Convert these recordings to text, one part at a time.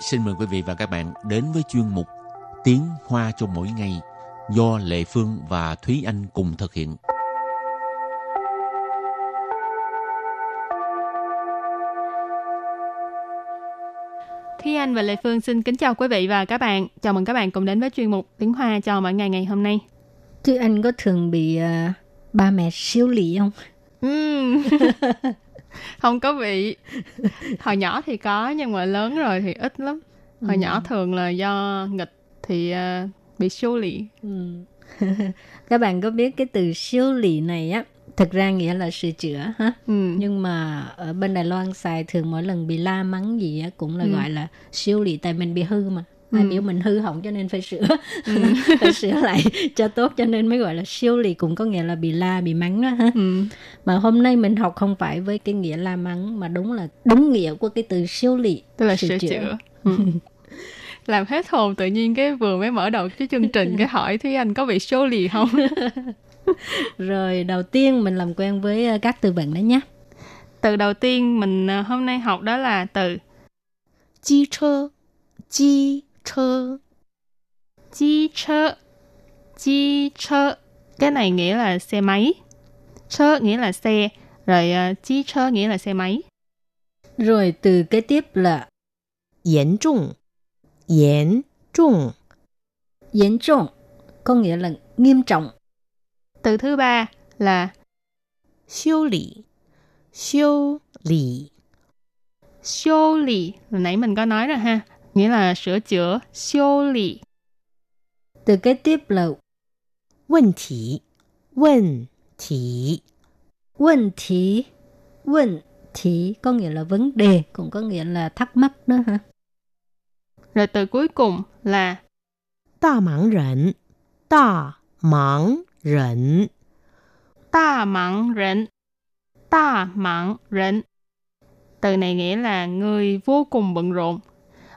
xin mời quý vị và các bạn đến với chuyên mục Tiếng Hoa cho mỗi ngày do Lệ Phương và Thúy Anh cùng thực hiện. Thúy Anh và Lệ Phương xin kính chào quý vị và các bạn. Chào mừng các bạn cùng đến với chuyên mục Tiếng Hoa cho mỗi ngày ngày hôm nay. Thúy Anh có thường bị uh, ba mẹ siêu lì không? Ừm. không có bị. Hồi nhỏ thì có nhưng mà lớn rồi thì ít lắm. Hồi Ừ. nhỏ thường là do nghịch thì uh, bị siêu lì. Ừ. Các bạn có biết cái từ siêu lì này á, thực ra nghĩa là sửa chữa ha. Ừ. Nhưng mà ở bên Đài Loan xài thường mỗi lần bị la mắng gì á cũng là Ừ. gọi là siêu lì tại mình bị hư mà. Ai Ừ. biểu mình hư hỏng cho nên phải sửa phải sửa lại cho tốt cho nên mới gọi là siêu lì cũng có nghĩa là bị la bị mắng đó ha Ừ. mà hôm nay mình học không phải với cái nghĩa la mắng mà đúng là đúng nghĩa của cái từ siêu lì Tức là sửa chữa. Ừ. Làm hết hồn tự nhiên cái vừa mới mở đầu cái chương trình cái hỏi Thúy Anh có bị siêu lì không? Rồi đầu tiên mình làm quen với ờ, các từ vựng đó nhé. từ đầu tiên mình ờ, hôm nay học đó là từ 机车，机车， chi chơ. Chi chơ. Cái này nghĩa là xe máy. Chơ nghĩa là xe. Rồi ờ, chi chơ nghĩa là xe máy. Rồi từ kế tiếp là 严重，严重， 严trọng, có nghĩa là nghiêm trọng. Từ thứ ba là 修理，修理， siêu lì. Hồi nãy mình có nói rồi ha. nghĩa là sửa chữa, 修理. Từ cái tiếp là vấn đề, vấn đề, vấn đề, vấn đề có nghĩa là vấn đề, cũng có nghĩa là thắc mắc đó ha. Rồi từ cuối cùng là đa mạng rẩn, đa mạng rẩn, đa mạng rẩn, đa mạng rẩn. Từ này nghĩa là người vô cùng bận rộn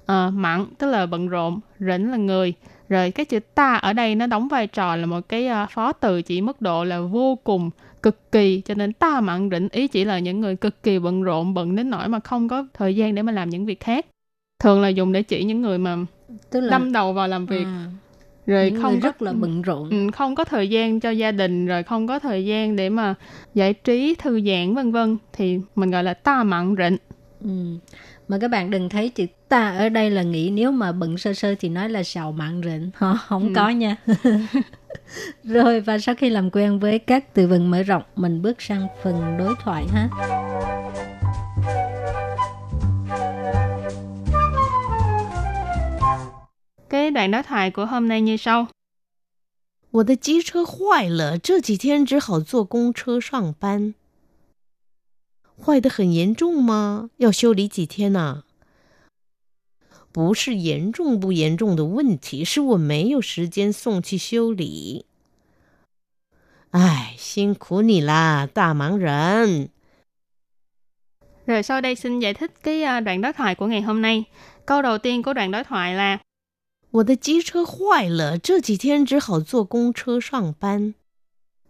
Ờ, mạng tức là bận rộn, rỉnh là người. Rồi cái chữ ta ở đây nó đóng vai trò là một cái à, phó từ chỉ mức độ là vô cùng, cực kỳ. Cho nên ta mạng rỉnh ý chỉ là những người cực kỳ bận rộn, bận đến nỗi mà không có thời gian để mà làm những việc khác. Thường là dùng để chỉ những người mà Tức là đâm đầu vào làm việc. à, rồi những không có rất là bận rộn. Ừ, không có thời gian cho gia đình rồi không có thời gian để mà giải trí thư giãn vân vân thì mình gọi là ta mặn rịnh Ừ Mà các bạn đừng thấy chữ ta ở đây là nghĩ nếu mà bận sơ sơ thì nói là sầu mạng rịnh. Hả? Không Ừ. có nha. Rồi và sau khi làm quen với các từ vựng mở rộng, mình bước sang phần đối thoại ha. cái đoạn đối thoại của hôm nay như sau 我的机车坏了，这几天只好坐公车上班。 坏的很严重吗？要修理几天呢、不是严重不严重的问题，是我没有时间送去修理。哎，辛苦你啦，大忙人！ rồi sau đây xin giải thích cái à, đoạn đối thoại của ngày hôm nay câu đầu tiên của đoạn đối thoại là 我的机车坏了，这几天只好坐公车上班。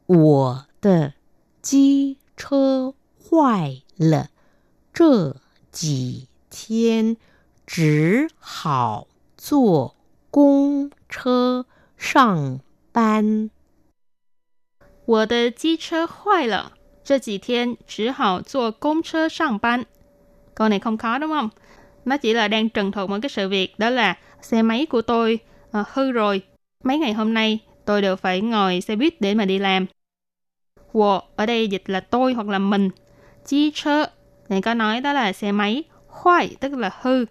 我的机车 坏了，这几天只好坐公车上班。我的机车坏了这几天只好坐公车上班 câu này không khó đúng không nó chỉ là đang trần thuật một cái sự việc đó là xe máy của tôi ờ, hư rồi mấy ngày hôm nay tôi đều phải ngồi xe buýt để mà đi làm Wo ở đây dịch là tôi hoặc là mình chi chơ này có nói đó là xe máy hoài tức là hư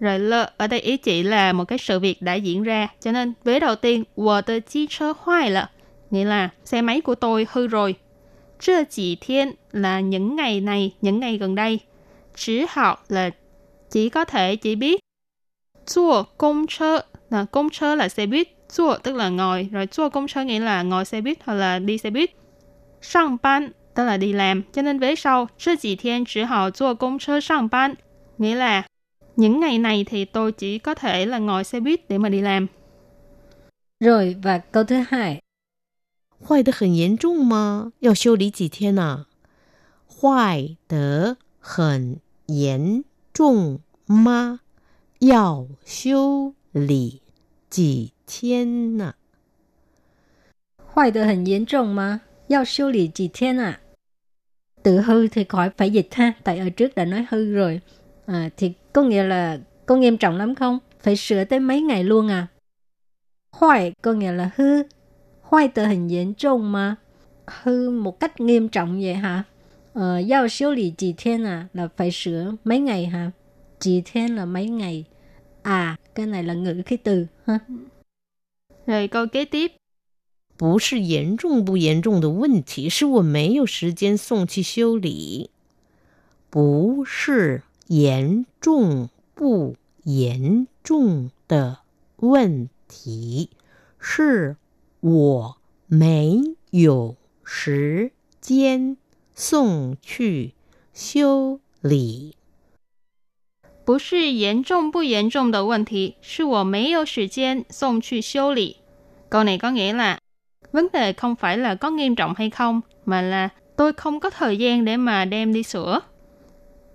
rồi lơ ở đây ý chỉ là một cái sự việc đã diễn ra cho nên vế đầu tiên wo de chi chơ hoài là nghĩa là xe máy của tôi hư rồi. chưa chỉ thiên là những ngày này, những ngày gần đây. Chỉ học là chỉ có thể chỉ biết. Chua công chơ là công chơ là xe buýt. Chua tức là ngồi, rồi chua công chơ nghĩa là ngồi xe buýt hoặc là đi xe buýt. Sang ban tức là đi làm. Cho nên về sau, chứ chỉ thiên chỉ hào chua công chơ sang ban. Nghĩa là những ngày này thì tôi chỉ có thể là ngồi xe buýt để mà đi làm. Rồi và câu thứ hai. Hoài được hẳn nghiêm trọng mà? Yêu siêu lý chỉ thiên à? Hoài được hẳn nghiêm trọng mà? Yêu siêu lý chỉ thiên à? Hoài được hẳn nghiêm trọng mà? Yêu siêu lý chỉ thiên à? Từ hư thì khỏi phải dịch ha, tại ở trước đã nói hư rồi. À, thì có nghĩa là có nghiêm trọng lắm không? Phải sửa tới mấy ngày luôn à? Hoài có nghĩa là hư. Hoài tờ trông mà. Hư một cách nghiêm trọng vậy hả? Ờ, giao siêu lý chỉ thiên à? Là phải sửa mấy ngày hả? Chỉ thiên là mấy ngày. À, cái này là ngữ khí từ ha. Rồi câu kế tiếp. 不是严重不严重的问题，是我没有时间送去修理。不是严重不严重的问题，是我没有时间送去修理。不是严重不严重的问题，是我没有时间送去修理。Câu này có nghĩa là vấn đề không phải là có nghiêm trọng hay không mà là tôi không có thời gian để mà đem đi sửa.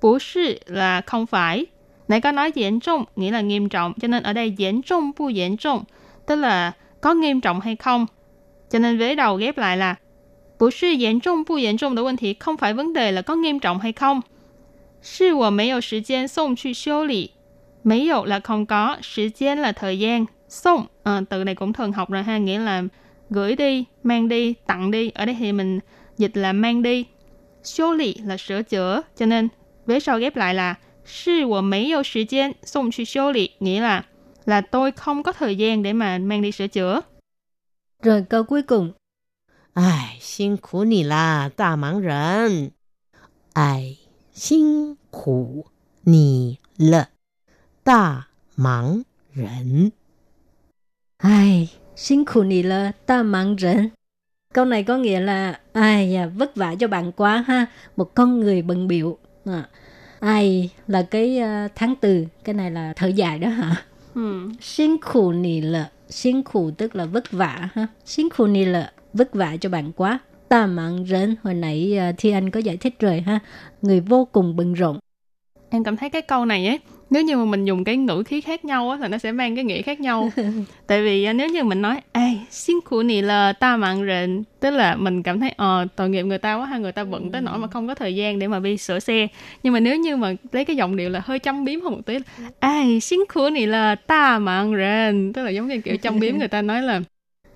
Bố sư là không phải. Nãy có nói diễn trọng nghĩa là nghiêm trọng cho nên ở đây diễn trọng bu diễn trọng tức là có nghiêm trọng hay không. Cho nên vế đầu ghép lại là bố sư diễn trọng bu diễn trọng vấn đề không phải vấn đề là có nghiêm trọng hay không. Sư wo mei you shi jian song chu xiu li mei you là không có, thời gian là thời gian, song à, ờ, từ này cũng thường học rồi ha, nghĩa là gửi đi, mang đi, tặng đi. Ở đây thì mình dịch là mang đi.修理 là sửa chữa, cho nên vế sau ghép lại là 是我没有时间送去修理, nghĩa là là tôi không có thời gian để mà mang đi sửa chữa. Rồi câu cuối cùng. 哎，辛苦你啦，大忙人！哎，辛苦你了，大忙人。 Ai, xin khổ nì là ta mang rần. Câu này có nghĩa là ai à, vất vả cho bạn quá ha. Một con người bận biểu. À, ai là cái uh, tháng từ. Cái này là thời dài đó hả? Ừ. Xin khổ nì là xin khổ tức là vất vả ha. Xin khổ nì là vất vả cho bạn quá. Ta mang rần. Hồi nãy uh, Thi Anh có giải thích rồi ha. Người vô cùng bận rộn. Em cảm thấy cái câu này ấy, nếu như mà mình dùng cái ngữ khí khác nhau á, thì nó sẽ mang cái nghĩa khác nhau. Tại vì à, nếu như mình nói, ai xin của nì là ta mạng rịnh, tức là mình cảm thấy, ờ, tội nghiệp người ta quá ha, người ta bận tới nỗi mà không có thời gian để mà đi sửa xe. Nhưng mà nếu như mà lấy cái giọng điệu là hơi châm biếm hơn một tí, ai xin của nì là ta mạng rịnh, tức là giống như kiểu châm biếm người ta nói là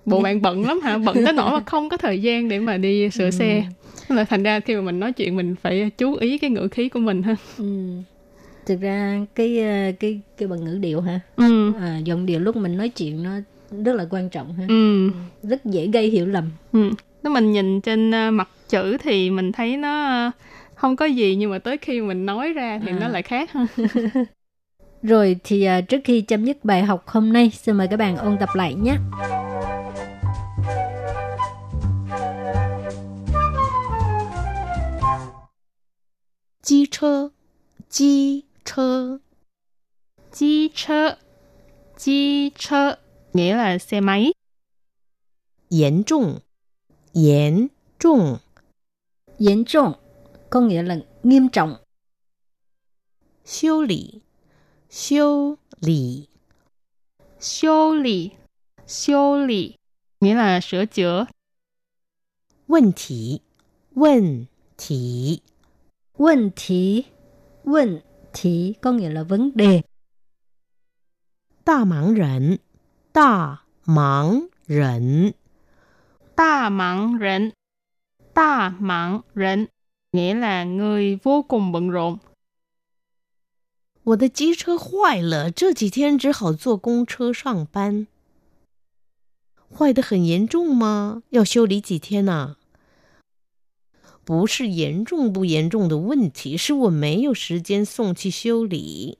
bộ bạn bận lắm hả, bận tới nỗi mà không có thời gian để mà đi sửa xe. Tức là thành ra khi mà mình nói chuyện mình phải chú ý cái ngữ khí của mình ha. Thực ra cái uh, cái cái bằng ngữ điệu ha. Ừ. À, giọng điệu lúc mình nói chuyện nó rất là quan trọng ha. Ừ. Rất dễ gây hiểu lầm. Ừ. Nếu mình nhìn trên uh, mặt chữ thì mình thấy nó uh, không có gì nhưng mà tới khi mình nói ra thì À. nó lại khác ha. Rồi thì trước khi chấm dứt bài học hôm nay, xin mời các bạn ôn tập lại nhé. 机车，机车， Chi chơ. Chi chơ nghĩa là xe máy. 严重，严重， 严trọng có nghĩa là nghiêm trọng. 修理，修理， Siêu lì. Siêu lì nghĩa là sửa chữa. 问题，问题， Vấn题, vấn 题có nghĩa là vấn đề. 大忙人，大忙人， Ta mạng rịnh. Ta mạng rịnh nghĩa là người vô cùng bận rộn. 我的机车坏了，这几天只好坐公车上班。坏的很严重吗？要修理几天呢、 不是严重不严重的问题，是我没有时间送去修理。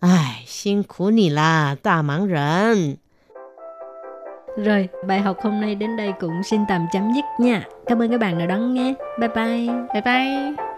哎，辛苦你啦，大忙人！ Rồi, bài học hôm nay đến đây cũng xin tạm chấm dứt nha. Cảm ơn các bạn đã đón nghe. Bye bye. Bye bye.